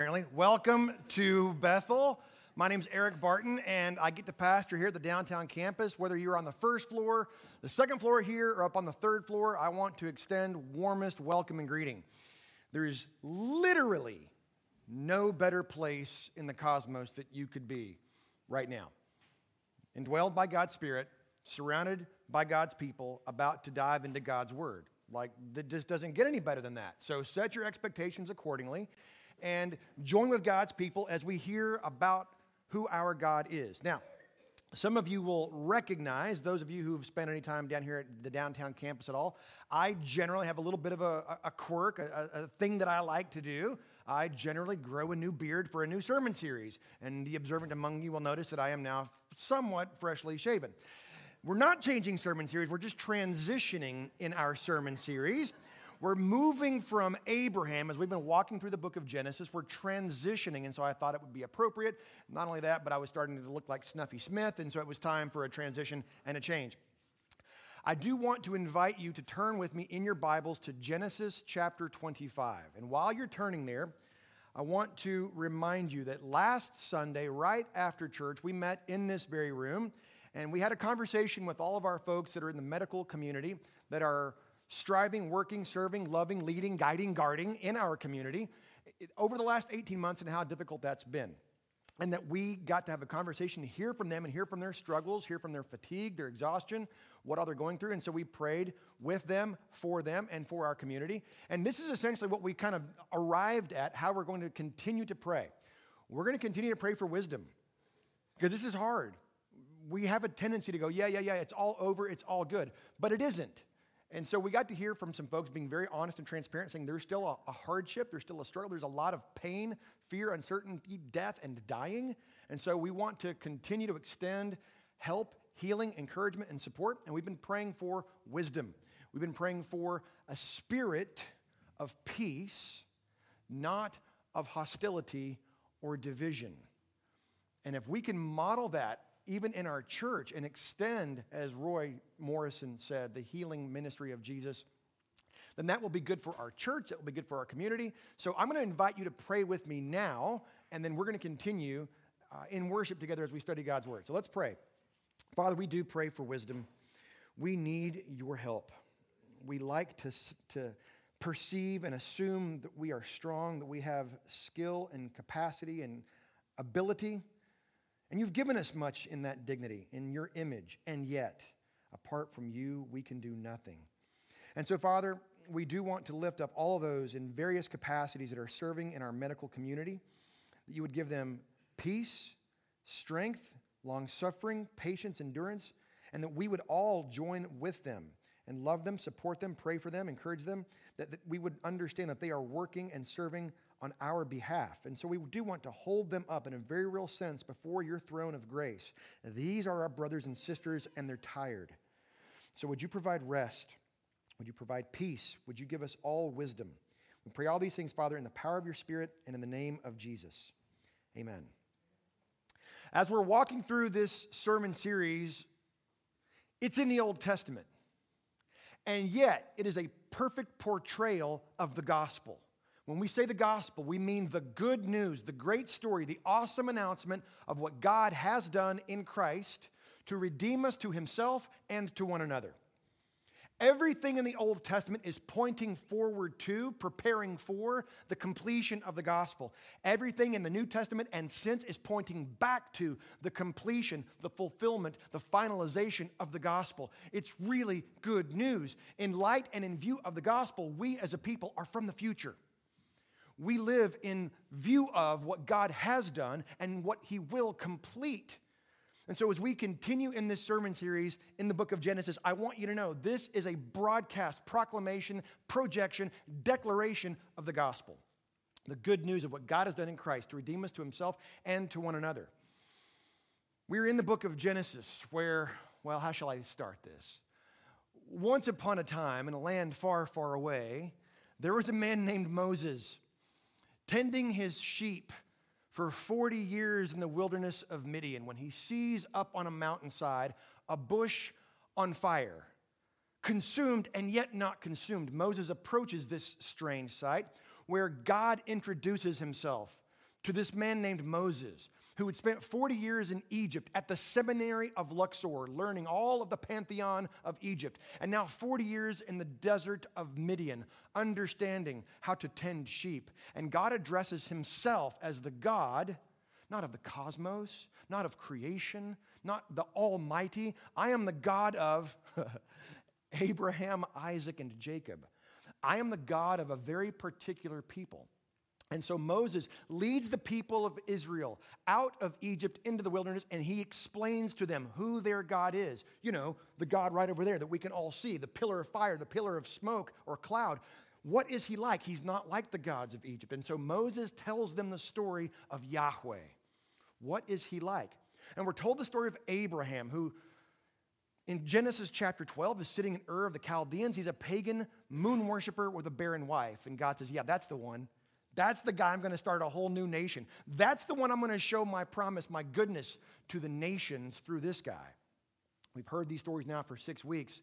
Apparently, welcome to Bethel. My name's Eric Barton, and I get to pastor here at the downtown campus. Whether you're on the first floor, the second floor here, or up on the third floor, I want to extend warmest welcome and greeting. There is literally no better place in the cosmos that you could be right now. Indwelled by God's Spirit, surrounded by God's people, about to dive into God's Word. Like, that just doesn't get any better than that. So set your expectations accordingly and join with God's people as we hear about who our God is. Now, some of you will recognize, those of you who've spent any time down here at the downtown campus at all, I generally have a little bit of a, a quirk, a, a thing that I like to do. I generally grow a new beard for a new sermon series. And the observant among you will notice that I am now somewhat freshly shaven. We're not changing sermon series, we're just transitioning in our sermon series. We're moving from Abraham as we've been walking through the book of Genesis. We're transitioning, and so I thought it would be appropriate. Not only that, but I was starting to look like Snuffy Smith, and so it was time for a transition and a change. I do want to invite you to turn with me in your Bibles to Genesis chapter 25. And while you're turning there, I want to remind you that last Sunday, right after church, we met in this very room and we had a conversation with all of our folks that are in the medical community that are striving, working, serving, loving, leading, guiding, guarding in our community over the last 18 months and how difficult that's been. And that we got to have a conversation to hear from them and hear from their struggles, hear from their fatigue, their exhaustion, what all they're going through. And so we prayed with them, for them, and for our community. And this is essentially what we kind of arrived at how we're going to continue to pray. We're going to continue to pray for wisdom because this is hard. We have a tendency to go, yeah, yeah, yeah, it's all over, it's all good. But it isn't. And so we got to hear from some folks being very honest and transparent, saying there's still a, a, hardship, there's still a struggle, there's a lot of pain, fear, uncertainty, death, and dying. And so we want to continue to extend help, healing, encouragement, and support. And we've been praying for wisdom. We've been praying for a spirit of peace, not of hostility or division. And if we can model that even in our church, and extend, as Roy Morrison said, the healing ministry of Jesus, then that will be good for our church, that will be good for our community. So I'm going to invite you to pray with me now, and then we're going to continue uh, in worship together as we study God's word. So let's pray. Father, we do pray for wisdom. We need your help. We like to, to perceive and assume that we are strong, that we have skill and capacity and ability. And you've given us much in that dignity, in your image, and yet, apart from you, we can do nothing. And so, Father, we do want to lift up all of those in various capacities that are serving in our medical community, that you would give them peace, strength, long suffering, patience, endurance, and that we would all join with them and love them, support them, pray for them, encourage them, that, that we would understand that they are working and serving on our behalf. And so we do want to hold them up in a very real sense before your throne of grace. These are our brothers and sisters, and they're tired. So would you provide rest? Would you provide peace? Would you give us all wisdom? We pray all these things, Father, in the power of your Spirit and in the name of Jesus. Amen. As we're walking through this sermon series, it's in the Old Testament. And yet, it is a perfect portrayal of the gospel. When we say the gospel, we mean the good news, the great story, the awesome announcement of what God has done in Christ to redeem us to himself and to one another. Everything in the Old Testament is pointing forward to, preparing for the completion of the gospel. Everything in the New Testament and since is pointing back to the completion, the fulfillment, the finalization of the gospel. It's really good news. In light and in view of the gospel, we as a people are from the future we live in view of what God has done and what He will complete. And so, as we continue in this sermon series in the book of Genesis, I want you to know this is a broadcast, proclamation, projection, declaration of the gospel. The good news of what God has done in Christ to redeem us to Himself and to one another. We're in the book of Genesis where, well, how shall I start this? Once upon a time, in a land far, far away, there was a man named Moses tending his sheep for 40 years in the wilderness of Midian when he sees up on a mountainside a bush on fire, consumed and yet not consumed. Moses approaches this strange sight where God introduces himself to this man named Moses, who had spent 40 years in Egypt at the seminary of Luxor, learning all of the pantheon of Egypt, and now 40 years in the desert of Midian, understanding how to tend sheep. And God addresses himself as the God, not of the cosmos, not of creation, not the Almighty. I am the God of Abraham, Isaac, and Jacob. I am the God of a very particular people. And so Moses leads the people of Israel out of Egypt into the wilderness, and he explains to them who their God is. You know, the God right over there that we can all see the pillar of fire, the pillar of smoke or cloud. What is he like? He's not like the gods of Egypt. And so Moses tells them the story of Yahweh. What is he like? And we're told the story of Abraham, who in Genesis chapter 12 is sitting in Ur of the Chaldeans. He's a pagan moon worshiper with a barren wife. And God says, Yeah, that's the one. That's the guy I'm going to start a whole new nation. That's the one I'm going to show my promise, my goodness to the nations through this guy. We've heard these stories now for six weeks.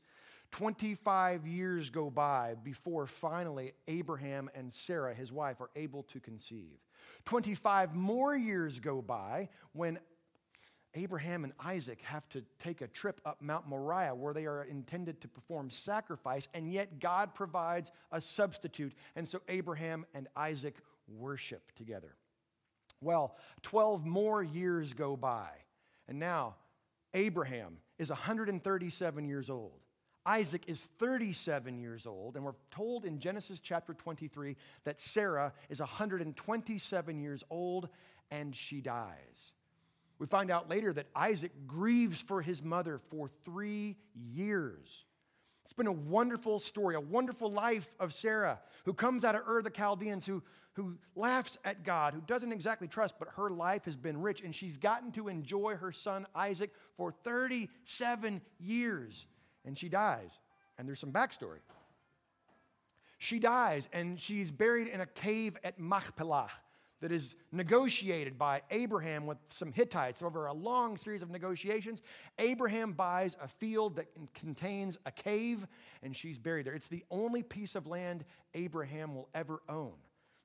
25 years go by before finally Abraham and Sarah, his wife, are able to conceive. 25 more years go by when Abraham and Isaac have to take a trip up Mount Moriah where they are intended to perform sacrifice, and yet God provides a substitute. And so Abraham and Isaac worship together. Well, 12 more years go by, and now Abraham is 137 years old. Isaac is 37 years old, and we're told in Genesis chapter 23 that Sarah is 127 years old and she dies. We find out later that Isaac grieves for his mother for three years. It's been a wonderful story, a wonderful life of Sarah, who comes out of Ur the Chaldeans, who, who laughs at God, who doesn't exactly trust, but her life has been rich, and she's gotten to enjoy her son Isaac for 37 years. And she dies. And there's some backstory. She dies, and she's buried in a cave at Machpelah that is negotiated by Abraham with some Hittites over a long series of negotiations. Abraham buys a field that contains a cave, and she's buried there. It's the only piece of land Abraham will ever own.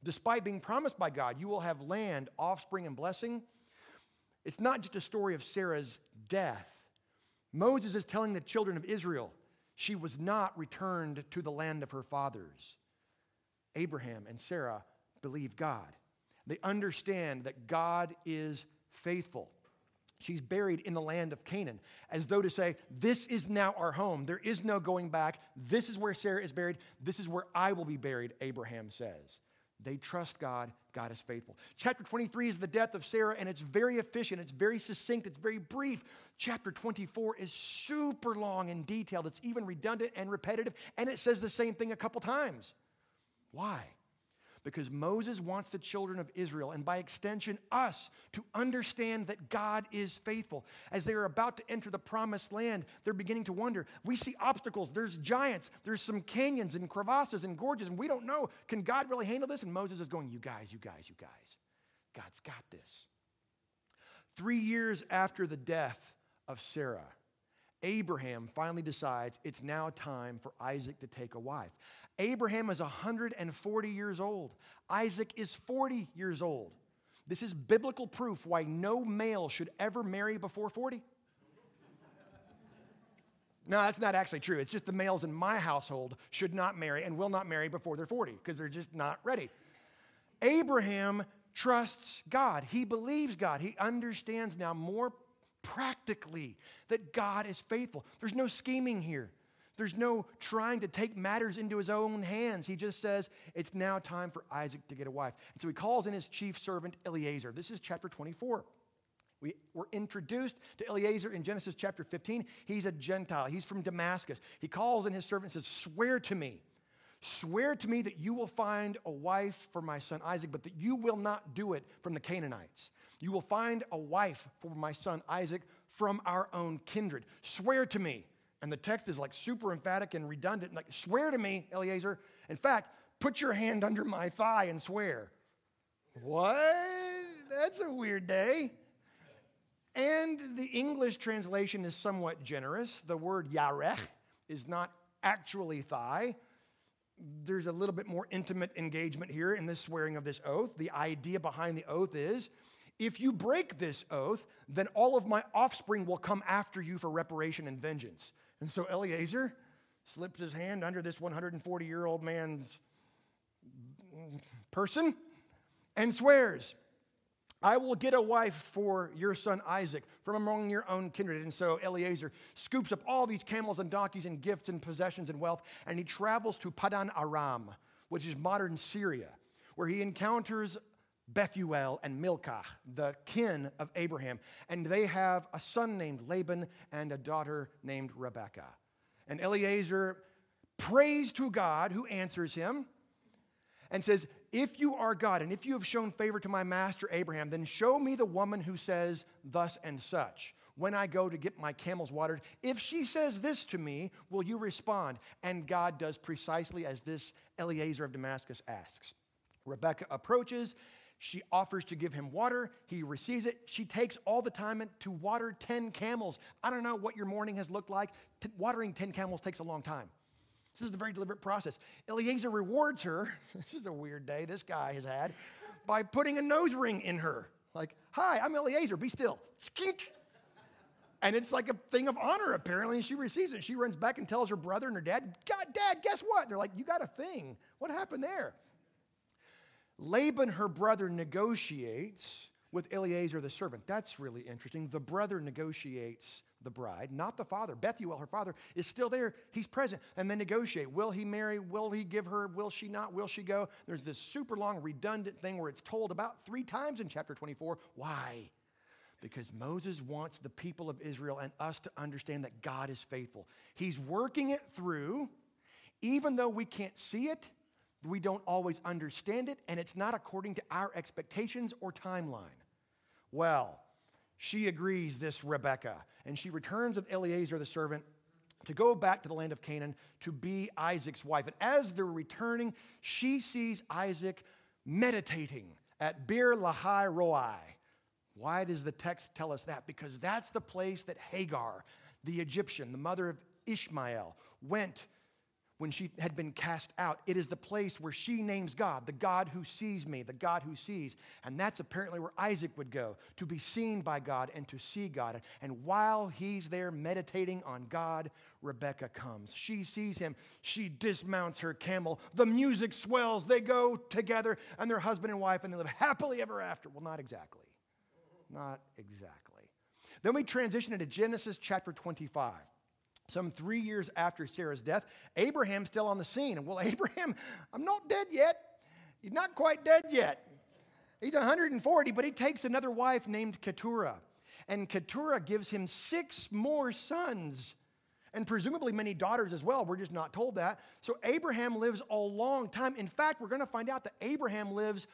Despite being promised by God, you will have land, offspring, and blessing. It's not just a story of Sarah's death. Moses is telling the children of Israel she was not returned to the land of her fathers. Abraham and Sarah believed God. They understand that God is faithful. She's buried in the land of Canaan, as though to say, This is now our home. There is no going back. This is where Sarah is buried. This is where I will be buried, Abraham says. They trust God. God is faithful. Chapter 23 is the death of Sarah, and it's very efficient. It's very succinct. It's very brief. Chapter 24 is super long and detailed. It's even redundant and repetitive, and it says the same thing a couple times. Why? Because Moses wants the children of Israel, and by extension, us, to understand that God is faithful. As they are about to enter the promised land, they're beginning to wonder. We see obstacles, there's giants, there's some canyons and crevasses and gorges, and we don't know. Can God really handle this? And Moses is going, You guys, you guys, you guys. God's got this. Three years after the death of Sarah, Abraham finally decides it's now time for Isaac to take a wife. Abraham is 140 years old, Isaac is 40 years old. This is biblical proof why no male should ever marry before 40. No, that's not actually true. It's just the males in my household should not marry and will not marry before they're 40 because they're just not ready. Abraham trusts God. He believes God. He understands now more practically that God is faithful. There's no scheming here. There's no trying to take matters into his own hands. He just says, It's now time for Isaac to get a wife. And so he calls in his chief servant, Eliezer. This is chapter 24. We were introduced to Eliezer in Genesis chapter 15. He's a Gentile, he's from Damascus. He calls in his servant and says, Swear to me. Swear to me that you will find a wife for my son Isaac, but that you will not do it from the Canaanites. You will find a wife for my son Isaac from our own kindred. Swear to me. And the text is like super emphatic and redundant. Like, swear to me, Eliezer. In fact, put your hand under my thigh and swear. What? That's a weird day. And the English translation is somewhat generous. The word yarech is not actually thigh. there's a little bit more intimate engagement here in this swearing of this oath. The idea behind the oath is if you break this oath, then all of my offspring will come after you for reparation and vengeance. And so Eliezer slips his hand under this 140 year old man's person and swears, I will get a wife for your son Isaac from among your own kindred. And so Eliezer scoops up all these camels and donkeys and gifts and possessions and wealth, and he travels to Padan Aram, which is modern Syria, where he encounters Bethuel and Milcah, the kin of Abraham. And they have a son named Laban and a daughter named Rebekah. And Eliezer prays to God, who answers him and says, If you are God, and if you have shown favor to my master Abraham, then show me the woman who says thus and such. When I go to get my camels watered, if she says this to me, will you respond? And God does precisely as this Eliezer of Damascus asks. Rebecca approaches. She offers to give him water. He receives it. She takes all the time to water 10 camels. I don't know what your morning has looked like. T- watering 10 camels takes a long time. This is a very deliberate process. Eliezer rewards her. This is a weird day this guy has had by putting a nose ring in her. Like, hi, I'm Eliezer, be still. Skink. And it's like a thing of honor, apparently. And she receives it. She runs back and tells her brother and her dad, God, Dad, guess what? They're like, You got a thing. What happened there? Laban, her brother, negotiates with Eliezer the servant. That's really interesting. The brother negotiates the bride, not the father. Bethuel, her father, is still there. He's present. And they negotiate. Will he marry? Will he give her? Will she not? Will she go? There's this super long, redundant thing where it's told about three times in chapter 24. Why? Because Moses wants the people of Israel and us to understand that God is faithful. He's working it through, even though we can't see it, we don't always understand it, and it's not according to our expectations or timeline. Well, she agrees, this Rebecca, and she returns with Eliezer the servant to go back to the land of Canaan to be Isaac's wife. And as they're returning, she sees Isaac meditating at Bir Lahai Roi. Why does the text tell us that? Because that's the place that Hagar, the Egyptian, the mother of Ishmael, went when she had been cast out. It is the place where she names God, the God who sees me, the God who sees. And that's apparently where Isaac would go to be seen by God and to see God. And while he's there meditating on God, Rebecca comes. She sees him. She dismounts her camel. The music swells. They go together, and they're husband and wife, and they live happily ever after. Well, not exactly. Not exactly. Then we transition into Genesis chapter 25 some three years after Sarah's death, Abraham's still on the scene. And well, Abraham, I'm not dead yet. He's not quite dead yet. He's 140, but he takes another wife named Keturah. And Keturah gives him six more sons and presumably many daughters as well. We're just not told that. So Abraham lives a long time. In fact, we're going to find out that Abraham lives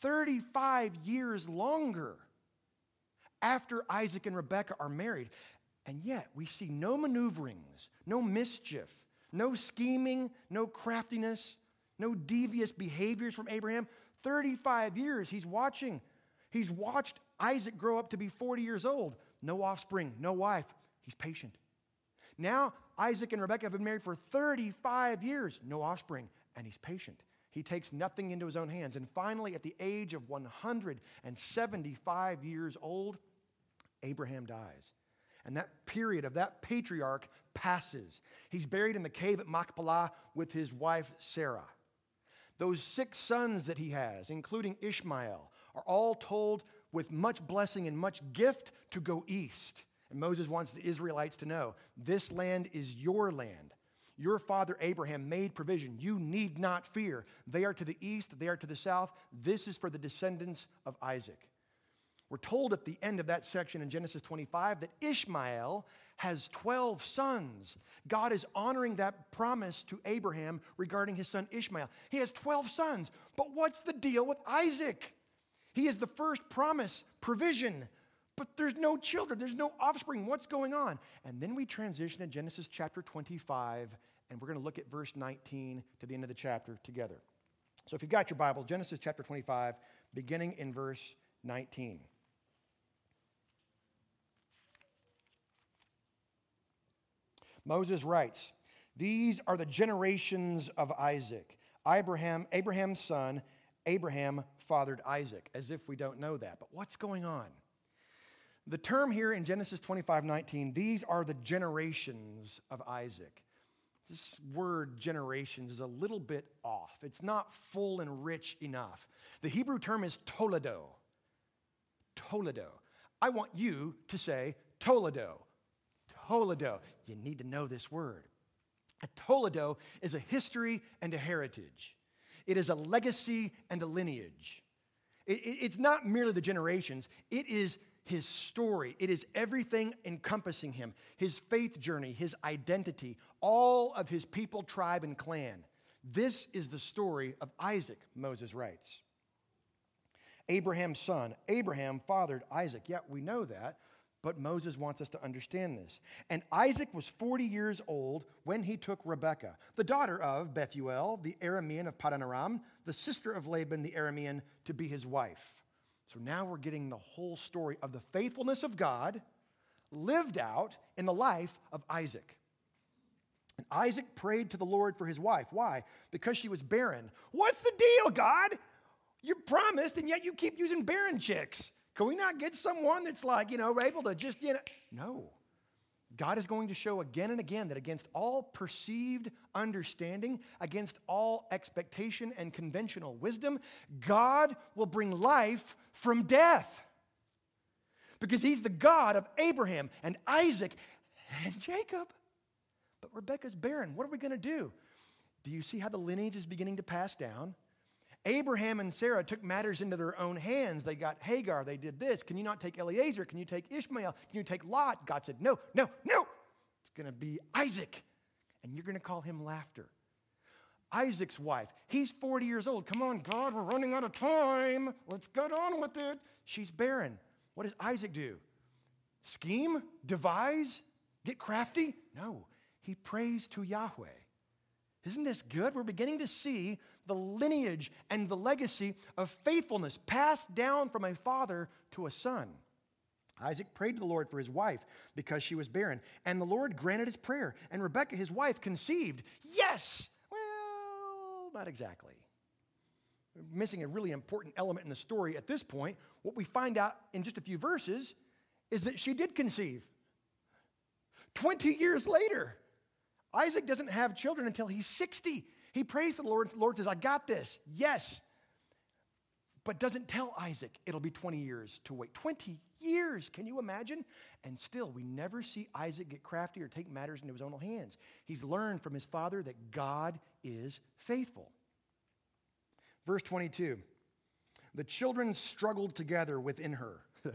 35 years longer after Isaac and Rebekah are married. And yet, we see no maneuverings, no mischief, no scheming, no craftiness, no devious behaviors from Abraham. 35 years he's watching. He's watched Isaac grow up to be 40 years old. No offspring, no wife. He's patient. Now, Isaac and Rebekah have been married for 35 years, no offspring, and he's patient. He takes nothing into his own hands. And finally, at the age of 175 years old, Abraham dies. And that period of that patriarch passes. He's buried in the cave at Machpelah with his wife Sarah. Those six sons that he has, including Ishmael, are all told with much blessing and much gift to go east. And Moses wants the Israelites to know this land is your land. Your father Abraham made provision. You need not fear. They are to the east, they are to the south. This is for the descendants of Isaac. We're told at the end of that section in Genesis 25 that Ishmael has 12 sons. God is honoring that promise to Abraham regarding his son Ishmael. He has 12 sons, but what's the deal with Isaac? He is the first promise, provision, but there's no children, there's no offspring. What's going on? And then we transition to Genesis chapter 25, and we're going to look at verse 19 to the end of the chapter together. So if you've got your Bible, Genesis chapter 25, beginning in verse 19. Moses writes, These are the generations of Isaac. Abraham, Abraham's son, Abraham fathered Isaac, as if we don't know that. But what's going on? The term here in Genesis 25 19, these are the generations of Isaac. This word generations is a little bit off. It's not full and rich enough. The Hebrew term is toledo. Toledo. I want you to say Toledo. Toledo. You need to know this word. A Toledo is a history and a heritage, it is a legacy and a lineage. It, it, it's not merely the generations, it is his story. It is everything encompassing him his faith journey, his identity, all of his people, tribe, and clan. This is the story of Isaac, Moses writes. Abraham's son. Abraham fathered Isaac. Yeah, we know that, but Moses wants us to understand this. And Isaac was 40 years old when he took Rebekah, the daughter of Bethuel, the Aramean of Padan Aram, the sister of Laban, the Aramean, to be his wife. So now we're getting the whole story of the faithfulness of God lived out in the life of Isaac. And Isaac prayed to the Lord for his wife. Why? Because she was barren. What's the deal, God? You promised, and yet you keep using barren chicks. Can we not get someone that's like, you know, able to just, you know? No. God is going to show again and again that against all perceived understanding, against all expectation and conventional wisdom, God will bring life from death. Because he's the God of Abraham and Isaac and Jacob. But Rebecca's barren. What are we going to do? Do you see how the lineage is beginning to pass down? Abraham and Sarah took matters into their own hands. They got Hagar. They did this. Can you not take Eliezer? Can you take Ishmael? Can you take Lot? God said, No, no, no. It's going to be Isaac. And you're going to call him laughter. Isaac's wife, he's 40 years old. Come on, God, we're running out of time. Let's get on with it. She's barren. What does Isaac do? Scheme? Devise? Get crafty? No. He prays to Yahweh. Isn't this good? We're beginning to see the lineage and the legacy of faithfulness passed down from a father to a son. Isaac prayed to the Lord for his wife because she was barren, and the Lord granted his prayer. And Rebekah, his wife, conceived. Yes! Well, not exactly. We're missing a really important element in the story at this point. What we find out in just a few verses is that she did conceive. 20 years later, Isaac doesn't have children until he's 60. He prays to the Lord. The Lord says, I got this. Yes. But doesn't tell Isaac it'll be 20 years to wait. 20 years, can you imagine? And still, we never see Isaac get crafty or take matters into his own hands. He's learned from his father that God is faithful. Verse 22 the children struggled together within her.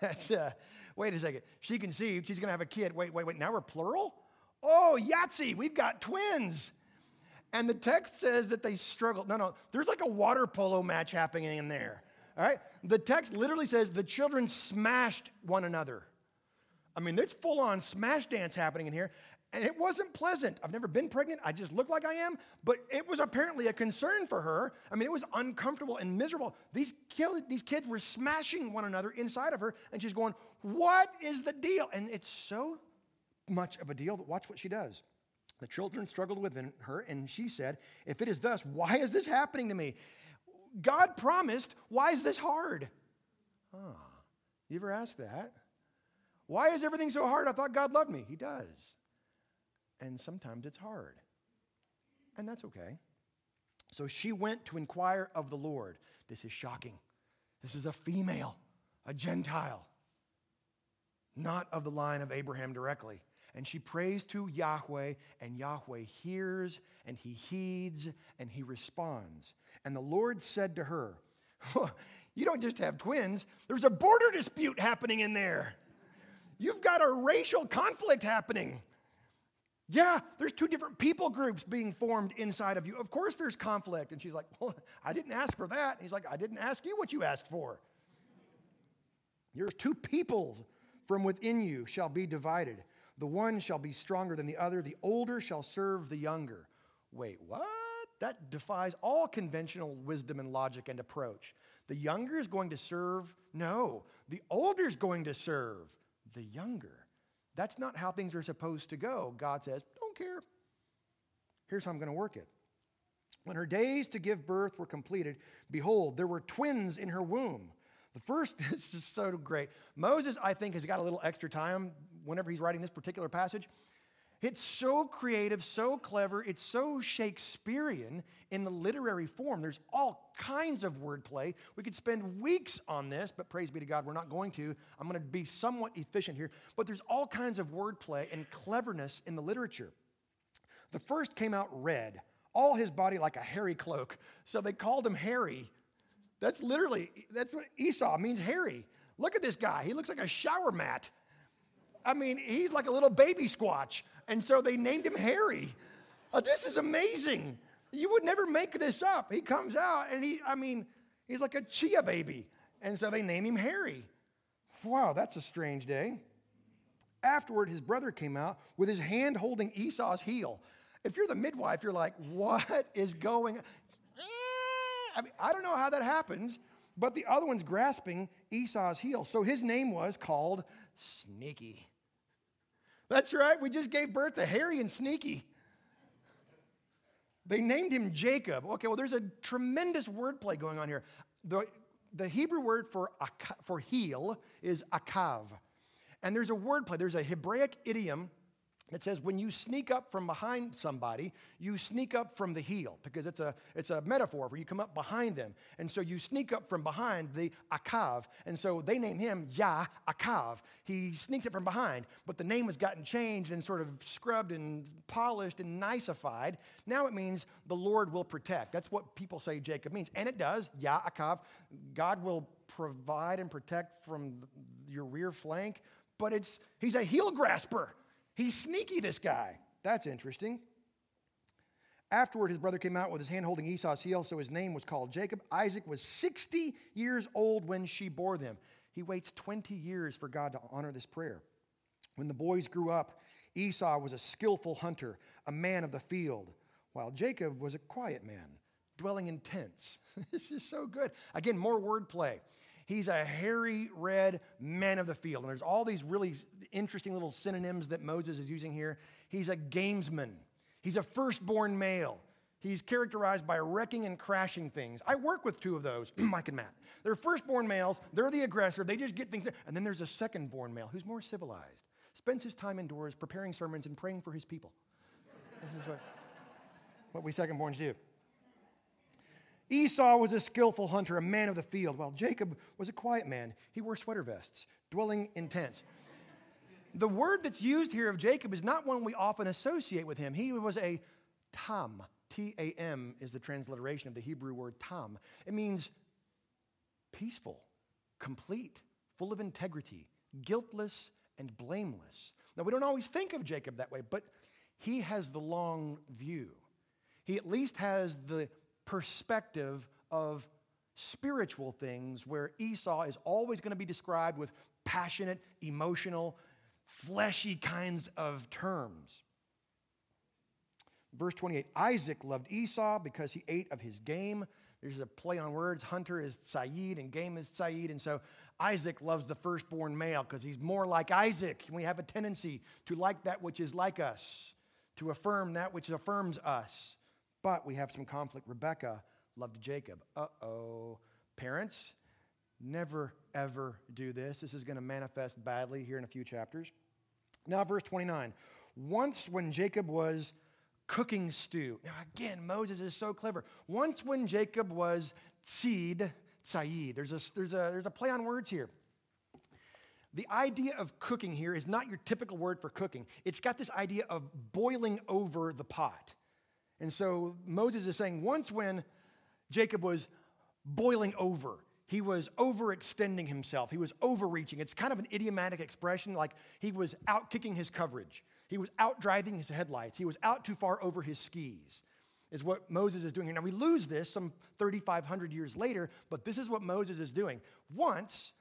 That's, uh, wait a second. She conceived, she's going to have a kid. Wait, wait, wait. Now we're plural? Oh, Yahtzee, we've got twins. And the text says that they struggled. No, no, there's like a water polo match happening in there. All right? The text literally says the children smashed one another. I mean, there's full on smash dance happening in here. And it wasn't pleasant. I've never been pregnant. I just look like I am. But it was apparently a concern for her. I mean, it was uncomfortable and miserable. These, these kids were smashing one another inside of her. And she's going, What is the deal? And it's so much of a deal that watch what she does. The children struggled within her, and she said, If it is thus, why is this happening to me? God promised, why is this hard? Ah, you ever ask that? Why is everything so hard? I thought God loved me. He does. And sometimes it's hard. And that's okay. So she went to inquire of the Lord. This is shocking. This is a female, a Gentile, not of the line of Abraham directly. And she prays to Yahweh, and Yahweh hears, and he heeds, and he responds. And the Lord said to her, You don't just have twins, there's a border dispute happening in there. You've got a racial conflict happening. Yeah, there's two different people groups being formed inside of you. Of course, there's conflict. And she's like, Well, I didn't ask for that. And he's like, I didn't ask you what you asked for. Your two peoples from within you shall be divided. The one shall be stronger than the other, the older shall serve the younger. Wait, what? That defies all conventional wisdom and logic and approach. The younger is going to serve? No. The older is going to serve the younger. That's not how things are supposed to go. God says, don't care. Here's how I'm going to work it. When her days to give birth were completed, behold, there were twins in her womb. The first, this is so great. Moses, I think, has got a little extra time whenever he's writing this particular passage. It's so creative, so clever, it's so Shakespearean in the literary form. There's all kinds of wordplay. We could spend weeks on this, but praise be to God, we're not going to. I'm going to be somewhat efficient here. But there's all kinds of wordplay and cleverness in the literature. The first came out red, all his body like a hairy cloak. So they called him Hairy. That's literally, that's what Esau means hairy. Look at this guy. He looks like a shower mat. I mean, he's like a little baby squatch. And so they named him Harry. Uh, this is amazing. You would never make this up. He comes out and he, I mean, he's like a chia baby. And so they name him Harry. Wow, that's a strange day. Afterward, his brother came out with his hand holding Esau's heel. If you're the midwife, you're like, what is going on? I mean, I don't know how that happens, but the other one's grasping Esau's heel. So his name was called Sneaky. That's right, we just gave birth to Harry and Sneaky. They named him Jacob. Okay, well, there's a tremendous wordplay going on here. The, the Hebrew word for, for heel is akav. And there's a wordplay, there's a Hebraic idiom it says when you sneak up from behind somebody, you sneak up from the heel because it's a, it's a metaphor where you come up behind them. And so you sneak up from behind the Akav. And so they name him Yah Akav. He sneaks up from behind, but the name has gotten changed and sort of scrubbed and polished and niceified. Now it means the Lord will protect. That's what people say Jacob means. And it does, Yah Akav. God will provide and protect from your rear flank, but it's, he's a heel grasper. He's sneaky, this guy. That's interesting. Afterward, his brother came out with his hand holding Esau's heel, so his name was called Jacob. Isaac was 60 years old when she bore them. He waits 20 years for God to honor this prayer. When the boys grew up, Esau was a skillful hunter, a man of the field, while Jacob was a quiet man, dwelling in tents. this is so good. Again, more wordplay. He's a hairy red man of the field. And there's all these really interesting little synonyms that Moses is using here. He's a gamesman, he's a firstborn male. He's characterized by wrecking and crashing things. I work with two of those, Mike and Matt. They're firstborn males, they're the aggressor, they just get things. And then there's a secondborn male who's more civilized, spends his time indoors preparing sermons and praying for his people. This is what, what we secondborns do. Esau was a skillful hunter, a man of the field, while Jacob was a quiet man. He wore sweater vests, dwelling in tents. The word that's used here of Jacob is not one we often associate with him. He was a tam. T A M is the transliteration of the Hebrew word tam. It means peaceful, complete, full of integrity, guiltless, and blameless. Now, we don't always think of Jacob that way, but he has the long view. He at least has the perspective of spiritual things where Esau is always going to be described with passionate, emotional, fleshy kinds of terms. Verse 28 Isaac loved Esau because he ate of his game. There's a play on words. Hunter is Saeed and game is Saeed. And so Isaac loves the firstborn male because he's more like Isaac. We have a tendency to like that which is like us, to affirm that which affirms us. But we have some conflict. Rebecca loved Jacob. Uh oh. Parents, never ever do this. This is going to manifest badly here in a few chapters. Now, verse 29. Once when Jacob was cooking stew. Now, again, Moses is so clever. Once when Jacob was tzid, tzayid, there's a, there's, a, there's a play on words here. The idea of cooking here is not your typical word for cooking. It's got this idea of boiling over the pot. And so Moses is saying once when Jacob was boiling over, he was overextending himself, he was overreaching. It's kind of an idiomatic expression like he was out kicking his coverage, he was out driving his headlights, he was out too far over his skis. Is what Moses is doing here. Now, we lose this some 3,500 years later, but this is what Moses is doing. Once,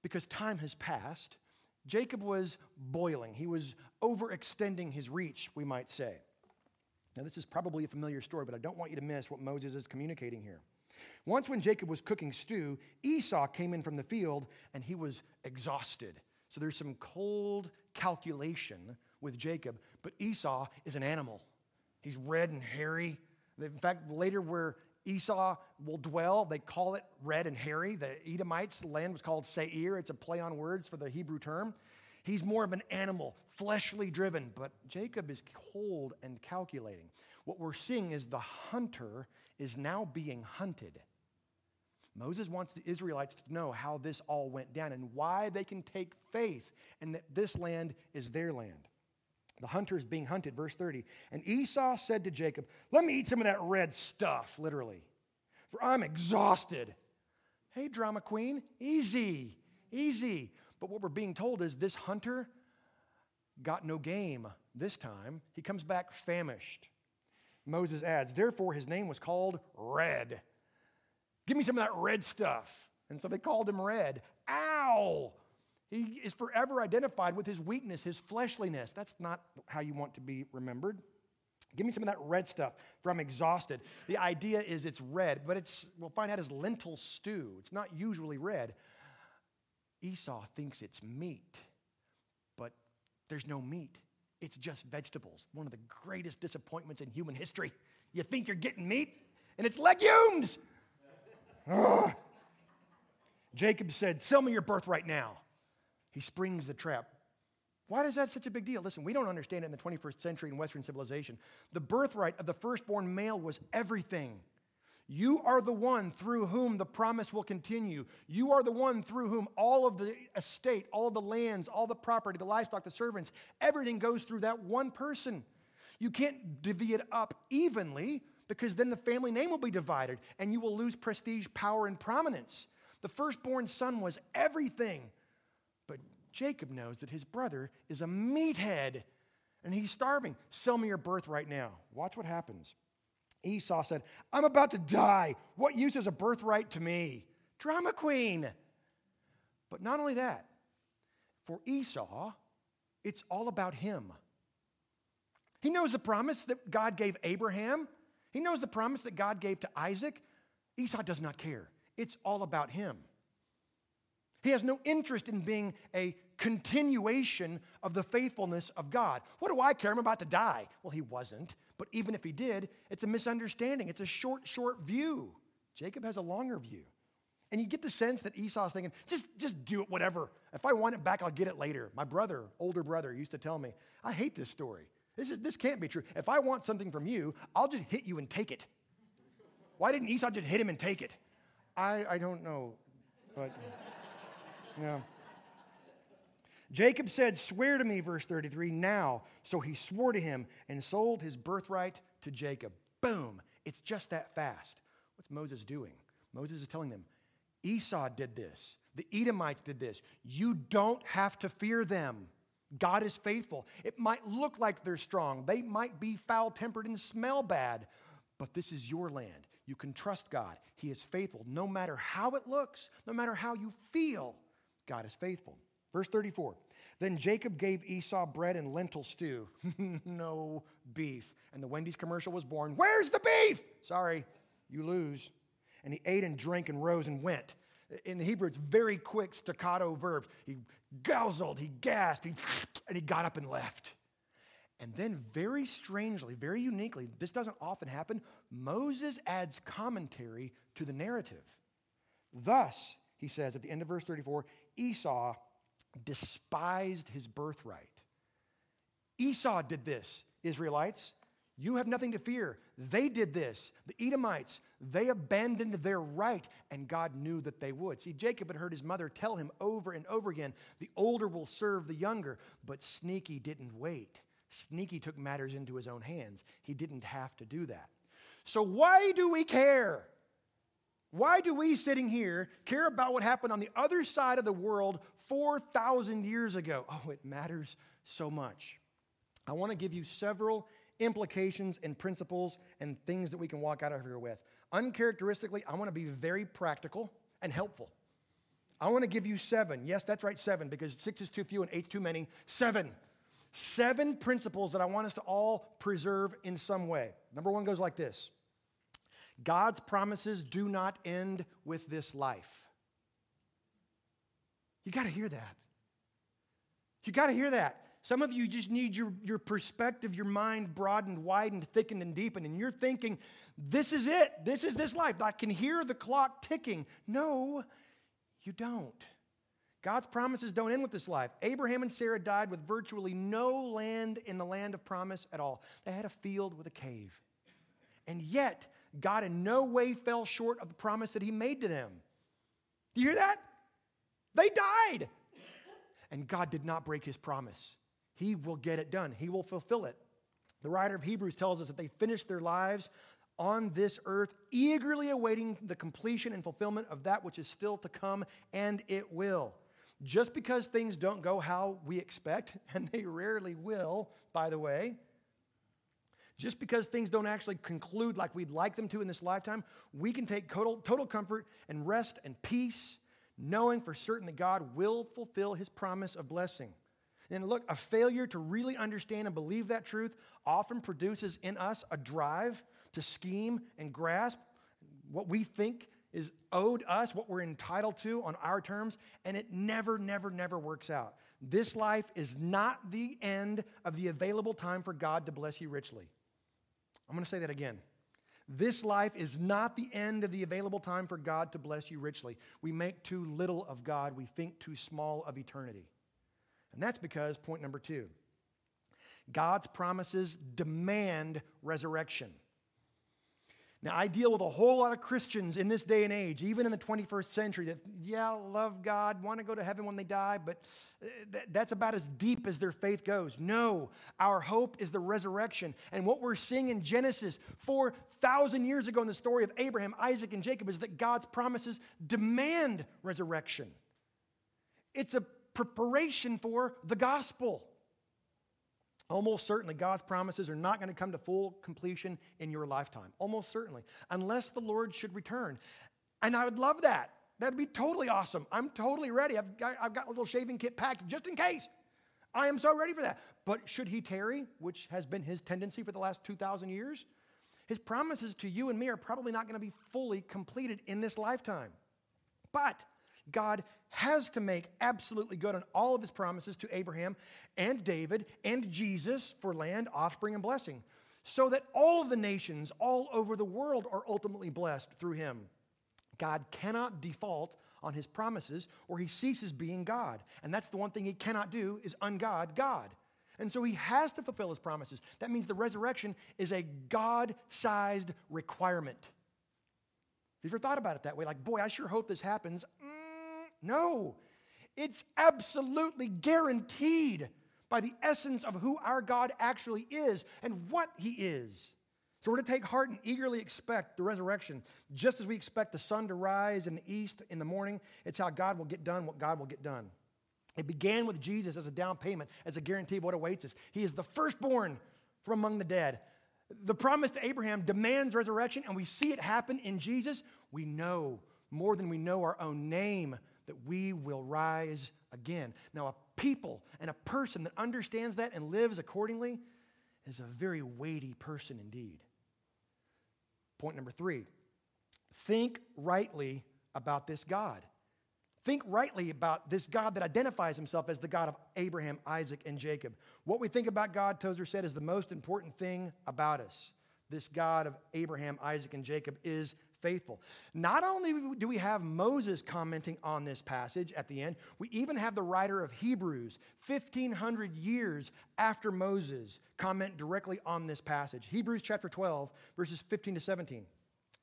because time has passed, Jacob was boiling. He was overextending his reach, we might say. Now, this is probably a familiar story, but I don't want you to miss what Moses is communicating here. Once, when Jacob was cooking stew, Esau came in from the field and he was exhausted. So there's some cold calculation with Jacob, but Esau is an animal. He's red and hairy. In fact, later where Esau will dwell, they call it red and hairy. The Edomites, the land was called Seir. It's a play on words for the Hebrew term. He's more of an animal, fleshly driven, but Jacob is cold and calculating. What we're seeing is the hunter is now being hunted. Moses wants the Israelites to know how this all went down and why they can take faith and that this land is their land. The hunter is being hunted, verse 30. And Esau said to Jacob, Let me eat some of that red stuff, literally, for I'm exhausted. Hey, drama queen, easy, easy. But what we're being told is this hunter got no game this time. He comes back famished. Moses adds, Therefore, his name was called Red. Give me some of that red stuff. And so they called him Red. Ow! He is forever identified with his weakness, his fleshliness. That's not how you want to be remembered. Give me some of that red stuff, for I'm exhausted. The idea is it's red, but it's, we'll find out as lentil stew. It's not usually red. Esau thinks it's meat, but there's no meat. It's just vegetables. One of the greatest disappointments in human history. You think you're getting meat, and it's legumes. Ugh. Jacob said, Sell me your birthright now. He springs the trap. Why is that such a big deal? Listen, we don't understand it in the 21st century in Western civilization. The birthright of the firstborn male was everything. You are the one through whom the promise will continue. You are the one through whom all of the estate, all of the lands, all the property, the livestock, the servants, everything goes through that one person. You can't divvy it up evenly because then the family name will be divided and you will lose prestige, power, and prominence. The firstborn son was everything. But Jacob knows that his brother is a meathead and he's starving. Sell me your birthright now. Watch what happens. Esau said, I'm about to die. What use is a birthright to me? Drama queen. But not only that, for Esau, it's all about him. He knows the promise that God gave Abraham, he knows the promise that God gave to Isaac. Esau does not care. It's all about him. He has no interest in being a continuation of the faithfulness of God. What do I care? I'm about to die. Well, he wasn't. But even if he did, it's a misunderstanding. It's a short, short view. Jacob has a longer view. And you get the sense that Esau's thinking, just, just do it, whatever. If I want it back, I'll get it later. My brother, older brother, used to tell me, I hate this story. This, is, this can't be true. If I want something from you, I'll just hit you and take it. Why didn't Esau just hit him and take it? I, I don't know. But, yeah. Jacob said, Swear to me, verse 33, now. So he swore to him and sold his birthright to Jacob. Boom. It's just that fast. What's Moses doing? Moses is telling them, Esau did this. The Edomites did this. You don't have to fear them. God is faithful. It might look like they're strong, they might be foul tempered and smell bad, but this is your land. You can trust God. He is faithful. No matter how it looks, no matter how you feel, God is faithful. Verse 34 Then Jacob gave Esau bread and lentil stew. no beef. And the Wendy's commercial was born. Where's the beef? Sorry, you lose. And he ate and drank and rose and went. In the Hebrew, it's very quick staccato verb. He guzzled, he gasped, he, and he got up and left. And then, very strangely, very uniquely, this doesn't often happen, Moses adds commentary to the narrative. Thus, he says at the end of verse 34, Esau despised his birthright. Esau did this, Israelites. You have nothing to fear. They did this. The Edomites, they abandoned their right, and God knew that they would. See, Jacob had heard his mother tell him over and over again the older will serve the younger, but Sneaky didn't wait. Sneaky took matters into his own hands. He didn't have to do that. So, why do we care? Why do we sitting here care about what happened on the other side of the world 4,000 years ago? Oh, it matters so much. I want to give you several implications and principles and things that we can walk out of here with. Uncharacteristically, I want to be very practical and helpful. I want to give you seven. Yes, that's right, seven, because six is too few and eight's too many. Seven. Seven principles that I want us to all preserve in some way. Number one goes like this God's promises do not end with this life. You got to hear that. You got to hear that. Some of you just need your, your perspective, your mind broadened, widened, thickened, and deepened. And you're thinking, this is it. This is this life. I can hear the clock ticking. No, you don't. God's promises don't end with this life. Abraham and Sarah died with virtually no land in the land of promise at all. They had a field with a cave. And yet, God in no way fell short of the promise that He made to them. Do you hear that? They died. And God did not break His promise. He will get it done, He will fulfill it. The writer of Hebrews tells us that they finished their lives on this earth, eagerly awaiting the completion and fulfillment of that which is still to come, and it will. Just because things don't go how we expect, and they rarely will, by the way, just because things don't actually conclude like we'd like them to in this lifetime, we can take total, total comfort and rest and peace, knowing for certain that God will fulfill his promise of blessing. And look, a failure to really understand and believe that truth often produces in us a drive to scheme and grasp what we think is owed us, what we're entitled to on our terms, and it never, never, never works out. This life is not the end of the available time for God to bless you richly. I'm going to say that again. This life is not the end of the available time for God to bless you richly. We make too little of God, we think too small of eternity. And that's because, point number two, God's promises demand resurrection. Now, I deal with a whole lot of Christians in this day and age, even in the 21st century, that, yeah, love God, want to go to heaven when they die, but uh, that's about as deep as their faith goes. No, our hope is the resurrection. And what we're seeing in Genesis 4,000 years ago in the story of Abraham, Isaac, and Jacob is that God's promises demand resurrection. It's a preparation for the gospel. Almost certainly, God's promises are not going to come to full completion in your lifetime. Almost certainly, unless the Lord should return. And I would love that. That'd be totally awesome. I'm totally ready. I've got, I've got a little shaving kit packed just in case. I am so ready for that. But should he tarry, which has been his tendency for the last 2,000 years, his promises to you and me are probably not going to be fully completed in this lifetime. But God has to make absolutely good on all of his promises to Abraham and David and Jesus for land, offspring, and blessing, so that all of the nations all over the world are ultimately blessed through him. God cannot default on his promises or he ceases being God. And that's the one thing he cannot do is ungod God. And so he has to fulfill his promises. That means the resurrection is a God sized requirement. Have you ever thought about it that way? Like, boy, I sure hope this happens. Mm, no, it's absolutely guaranteed by the essence of who our God actually is and what He is. So we're to take heart and eagerly expect the resurrection, just as we expect the sun to rise in the east in the morning. It's how God will get done what God will get done. It began with Jesus as a down payment, as a guarantee of what awaits us. He is the firstborn from among the dead. The promise to Abraham demands resurrection, and we see it happen in Jesus. We know more than we know our own name that we will rise again. Now, a people and a person that understands that and lives accordingly is a very weighty person indeed. Point number three think rightly about this God. Think rightly about this God that identifies himself as the God of Abraham, Isaac, and Jacob. What we think about God, Tozer said, is the most important thing about us. This God of Abraham, Isaac, and Jacob is faithful. Not only do we have Moses commenting on this passage at the end, we even have the writer of Hebrews, 1500 years after Moses, comment directly on this passage. Hebrews chapter 12, verses 15 to 17.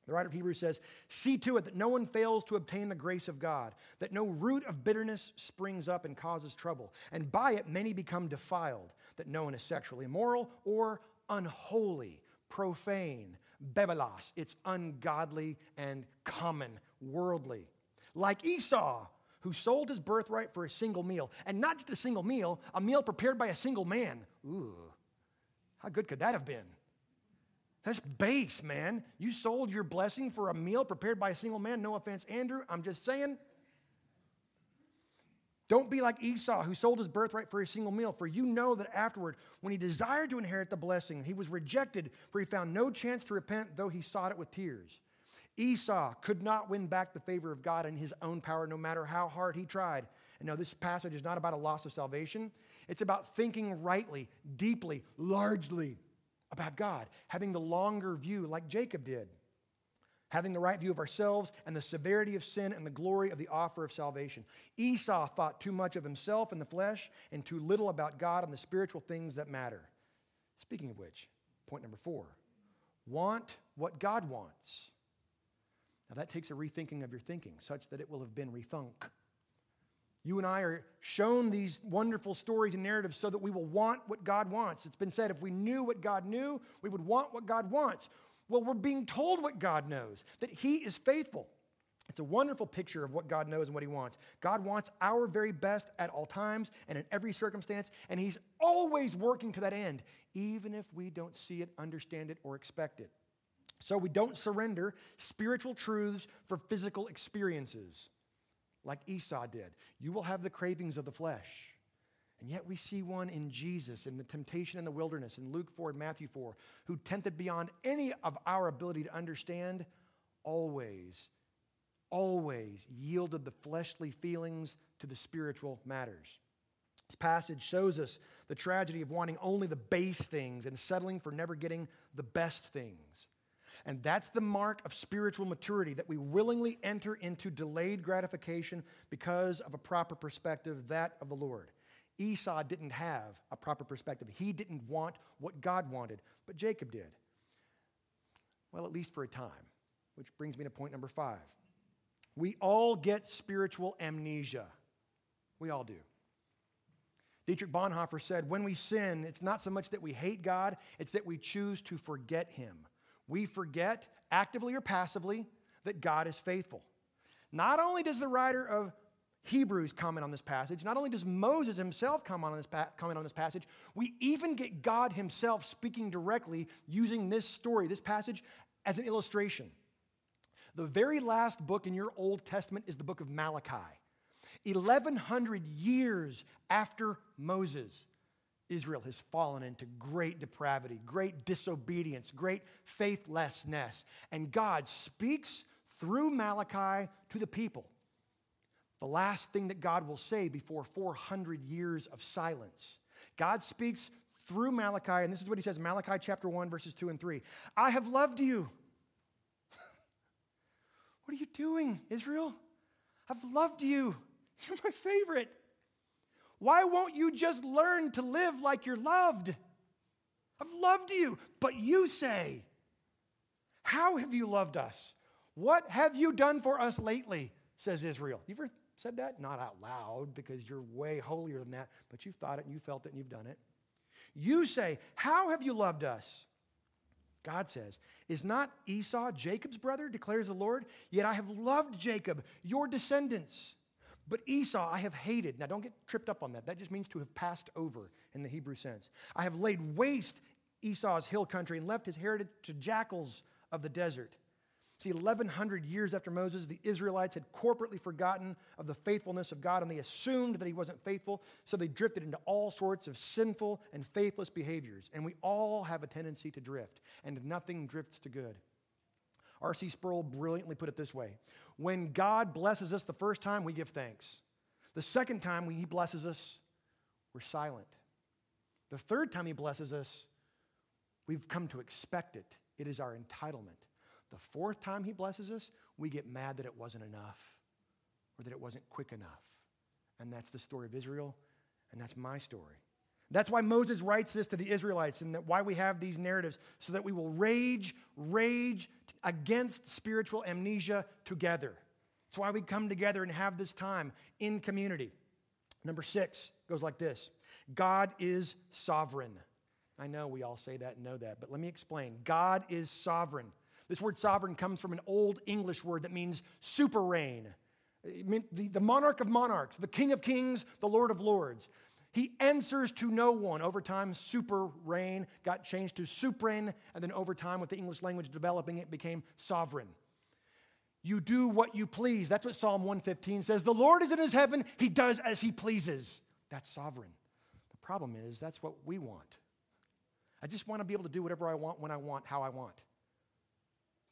The writer of Hebrews says, See to it that no one fails to obtain the grace of God, that no root of bitterness springs up and causes trouble, and by it many become defiled, that no one is sexually immoral or unholy, profane bebelos. It's ungodly and common, worldly. Like Esau, who sold his birthright for a single meal. And not just a single meal, a meal prepared by a single man. Ooh, how good could that have been? That's base, man. You sold your blessing for a meal prepared by a single man. No offense, Andrew. I'm just saying. Don't be like Esau, who sold his birthright for a single meal, for you know that afterward, when he desired to inherit the blessing, he was rejected, for he found no chance to repent, though he sought it with tears. Esau could not win back the favor of God in his own power, no matter how hard he tried. And no, this passage is not about a loss of salvation. It's about thinking rightly, deeply, largely about God, having the longer view like Jacob did, having the right view of ourselves and the severity of sin and the glory of the offer of salvation. Esau thought too much of himself and the flesh and too little about God and the spiritual things that matter. Speaking of which, point number four want what God wants. Now, that takes a rethinking of your thinking, such that it will have been rethunk. You and I are shown these wonderful stories and narratives so that we will want what God wants. It's been said if we knew what God knew, we would want what God wants. Well, we're being told what God knows, that He is faithful. It's a wonderful picture of what God knows and what He wants. God wants our very best at all times and in every circumstance, and He's always working to that end, even if we don't see it, understand it, or expect it. So we don't surrender spiritual truths for physical experiences like Esau did. You will have the cravings of the flesh. And yet we see one in Jesus in the temptation in the wilderness in Luke 4 and Matthew 4, who tempted beyond any of our ability to understand, always, always yielded the fleshly feelings to the spiritual matters. This passage shows us the tragedy of wanting only the base things and settling for never getting the best things. And that's the mark of spiritual maturity that we willingly enter into delayed gratification because of a proper perspective, that of the Lord. Esau didn't have a proper perspective. He didn't want what God wanted, but Jacob did. Well, at least for a time, which brings me to point number five. We all get spiritual amnesia. We all do. Dietrich Bonhoeffer said, When we sin, it's not so much that we hate God, it's that we choose to forget Him we forget, actively or passively, that God is faithful. Not only does the writer of Hebrews comment on this passage, not only does Moses himself comment on this, pa- comment on this passage, we even get God himself speaking directly using this story, this passage, as an illustration. The very last book in your Old Testament is the book of Malachi. 1,100 years after Moses. Israel has fallen into great depravity, great disobedience, great faithlessness. And God speaks through Malachi to the people. The last thing that God will say before 400 years of silence. God speaks through Malachi, and this is what he says Malachi chapter 1, verses 2 and 3. I have loved you. what are you doing, Israel? I've loved you. You're my favorite. Why won't you just learn to live like you're loved? I've loved you, but you say, How have you loved us? What have you done for us lately? says Israel. You ever said that? Not out loud because you're way holier than that, but you've thought it and you felt it and you've done it. You say, How have you loved us? God says, Is not Esau Jacob's brother, declares the Lord? Yet I have loved Jacob, your descendants. But Esau I have hated. Now, don't get tripped up on that. That just means to have passed over in the Hebrew sense. I have laid waste Esau's hill country and left his heritage to jackals of the desert. See, 1,100 years after Moses, the Israelites had corporately forgotten of the faithfulness of God and they assumed that he wasn't faithful, so they drifted into all sorts of sinful and faithless behaviors. And we all have a tendency to drift, and nothing drifts to good. R.C. Sproul brilliantly put it this way When God blesses us the first time, we give thanks. The second time He blesses us, we're silent. The third time He blesses us, we've come to expect it. It is our entitlement. The fourth time He blesses us, we get mad that it wasn't enough or that it wasn't quick enough. And that's the story of Israel, and that's my story. That's why Moses writes this to the Israelites and that why we have these narratives so that we will rage, rage against spiritual amnesia together. That's why we come together and have this time in community. Number six goes like this God is sovereign. I know we all say that and know that, but let me explain. God is sovereign. This word sovereign comes from an old English word that means super reign. The, the monarch of monarchs, the king of kings, the lord of lords. He answers to no one. Over time, super reign got changed to supreme, and then over time, with the English language developing, it became sovereign. You do what you please. That's what Psalm 115 says. The Lord is in his heaven, he does as he pleases. That's sovereign. The problem is, that's what we want. I just want to be able to do whatever I want, when I want, how I want.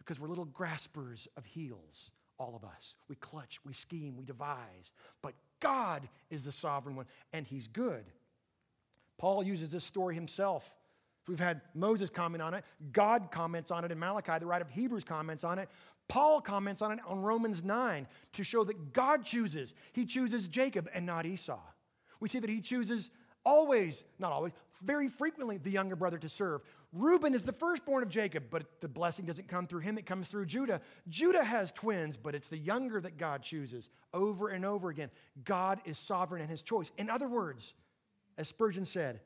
Because we're little graspers of heels, all of us. We clutch, we scheme, we devise. But God is the sovereign one, and He's good. Paul uses this story himself. We've had Moses comment on it, God comments on it in Malachi, the writer of Hebrews comments on it. Paul comments on it on Romans 9 to show that God chooses. He chooses Jacob and not Esau. We see that he chooses always, not always, very frequently the younger brother to serve. Reuben is the firstborn of Jacob, but the blessing doesn't come through him, it comes through Judah. Judah has twins, but it's the younger that God chooses over and over again. God is sovereign in his choice. In other words, as Spurgeon said,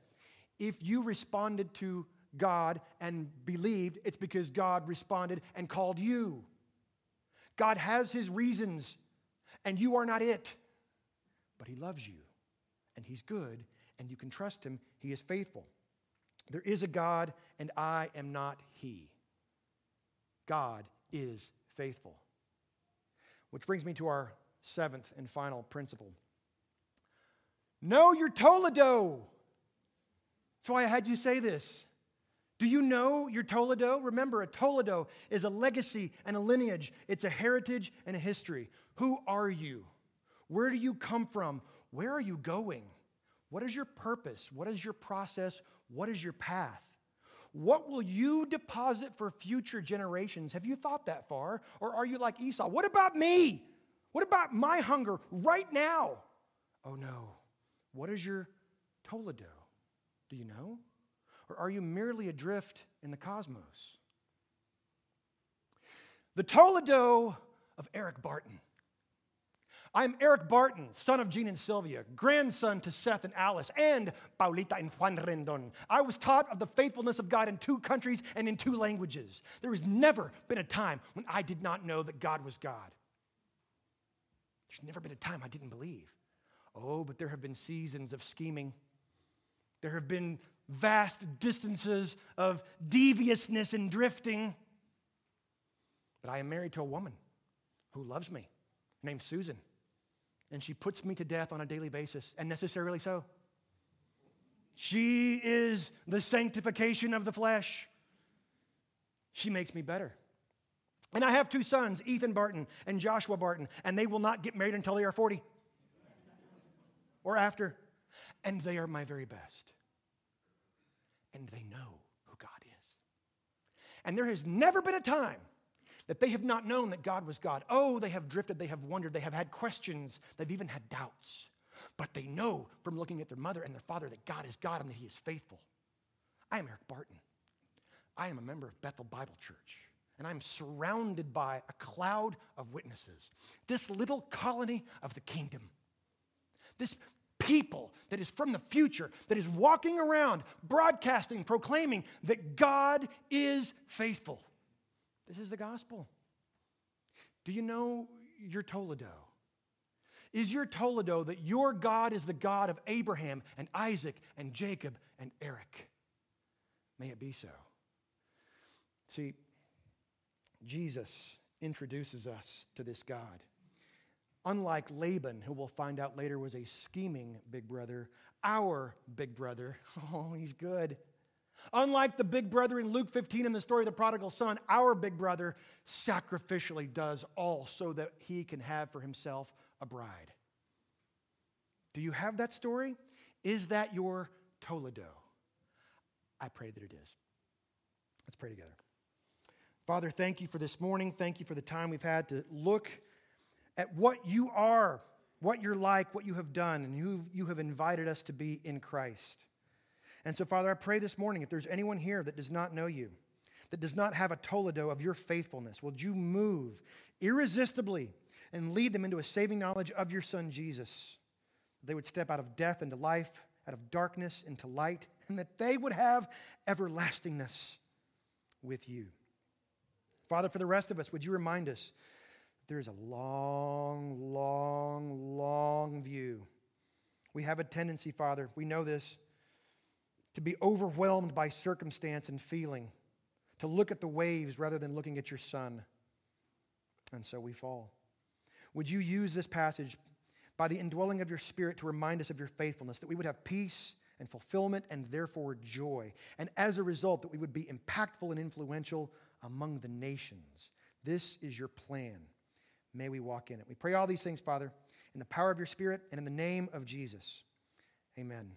if you responded to God and believed, it's because God responded and called you. God has his reasons, and you are not it. But he loves you, and he's good, and you can trust him. He is faithful. There is a God, and I am not he. God is faithful. Which brings me to our seventh and final principle. Know your Toledo. That's why I had you say this. Do you know your Toledo? Remember, a Toledo is a legacy and a lineage, it's a heritage and a history. Who are you? Where do you come from? Where are you going? What is your purpose? What is your process? What is your path? What will you deposit for future generations? Have you thought that far? Or are you like Esau? What about me? What about my hunger right now? Oh no. What is your Toledo? Do you know? Or are you merely adrift in the cosmos? The Toledo of Eric Barton. I'm Eric Barton, son of Gene and Sylvia, grandson to Seth and Alice, and Paulita and Juan Rendon. I was taught of the faithfulness of God in two countries and in two languages. There has never been a time when I did not know that God was God. There's never been a time I didn't believe. Oh, but there have been seasons of scheming. There have been vast distances of deviousness and drifting. But I am married to a woman who loves me, named Susan and she puts me to death on a daily basis, and necessarily so. She is the sanctification of the flesh. She makes me better. And I have two sons, Ethan Barton and Joshua Barton, and they will not get married until they are 40 or after. And they are my very best. And they know who God is. And there has never been a time that they have not known that God was God. Oh, they have drifted, they have wondered, they have had questions, they've even had doubts. But they know from looking at their mother and their father that God is God and that He is faithful. I am Eric Barton. I am a member of Bethel Bible Church, and I'm surrounded by a cloud of witnesses. This little colony of the kingdom, this people that is from the future, that is walking around, broadcasting, proclaiming that God is faithful. This is the gospel. Do you know your Toledo? Is your Toledo that your God is the God of Abraham and Isaac and Jacob and Eric? May it be so. See, Jesus introduces us to this God. Unlike Laban, who we'll find out later was a scheming big brother, our big brother, oh, he's good. Unlike the big brother in Luke 15 in the story of the prodigal son, our big brother sacrificially does all so that he can have for himself a bride. Do you have that story? Is that your Toledo? I pray that it is. Let's pray together. Father, thank you for this morning. Thank you for the time we've had to look at what you are, what you're like, what you have done, and who you have invited us to be in Christ. And so, Father, I pray this morning if there's anyone here that does not know you, that does not have a Toledo of your faithfulness, would you move irresistibly and lead them into a saving knowledge of your Son, Jesus? They would step out of death into life, out of darkness into light, and that they would have everlastingness with you. Father, for the rest of us, would you remind us there is a long, long, long view. We have a tendency, Father, we know this, to be overwhelmed by circumstance and feeling, to look at the waves rather than looking at your son. And so we fall. Would you use this passage by the indwelling of your spirit to remind us of your faithfulness, that we would have peace and fulfillment and therefore joy. And as a result, that we would be impactful and influential among the nations. This is your plan. May we walk in it. We pray all these things, Father, in the power of your Spirit and in the name of Jesus. Amen.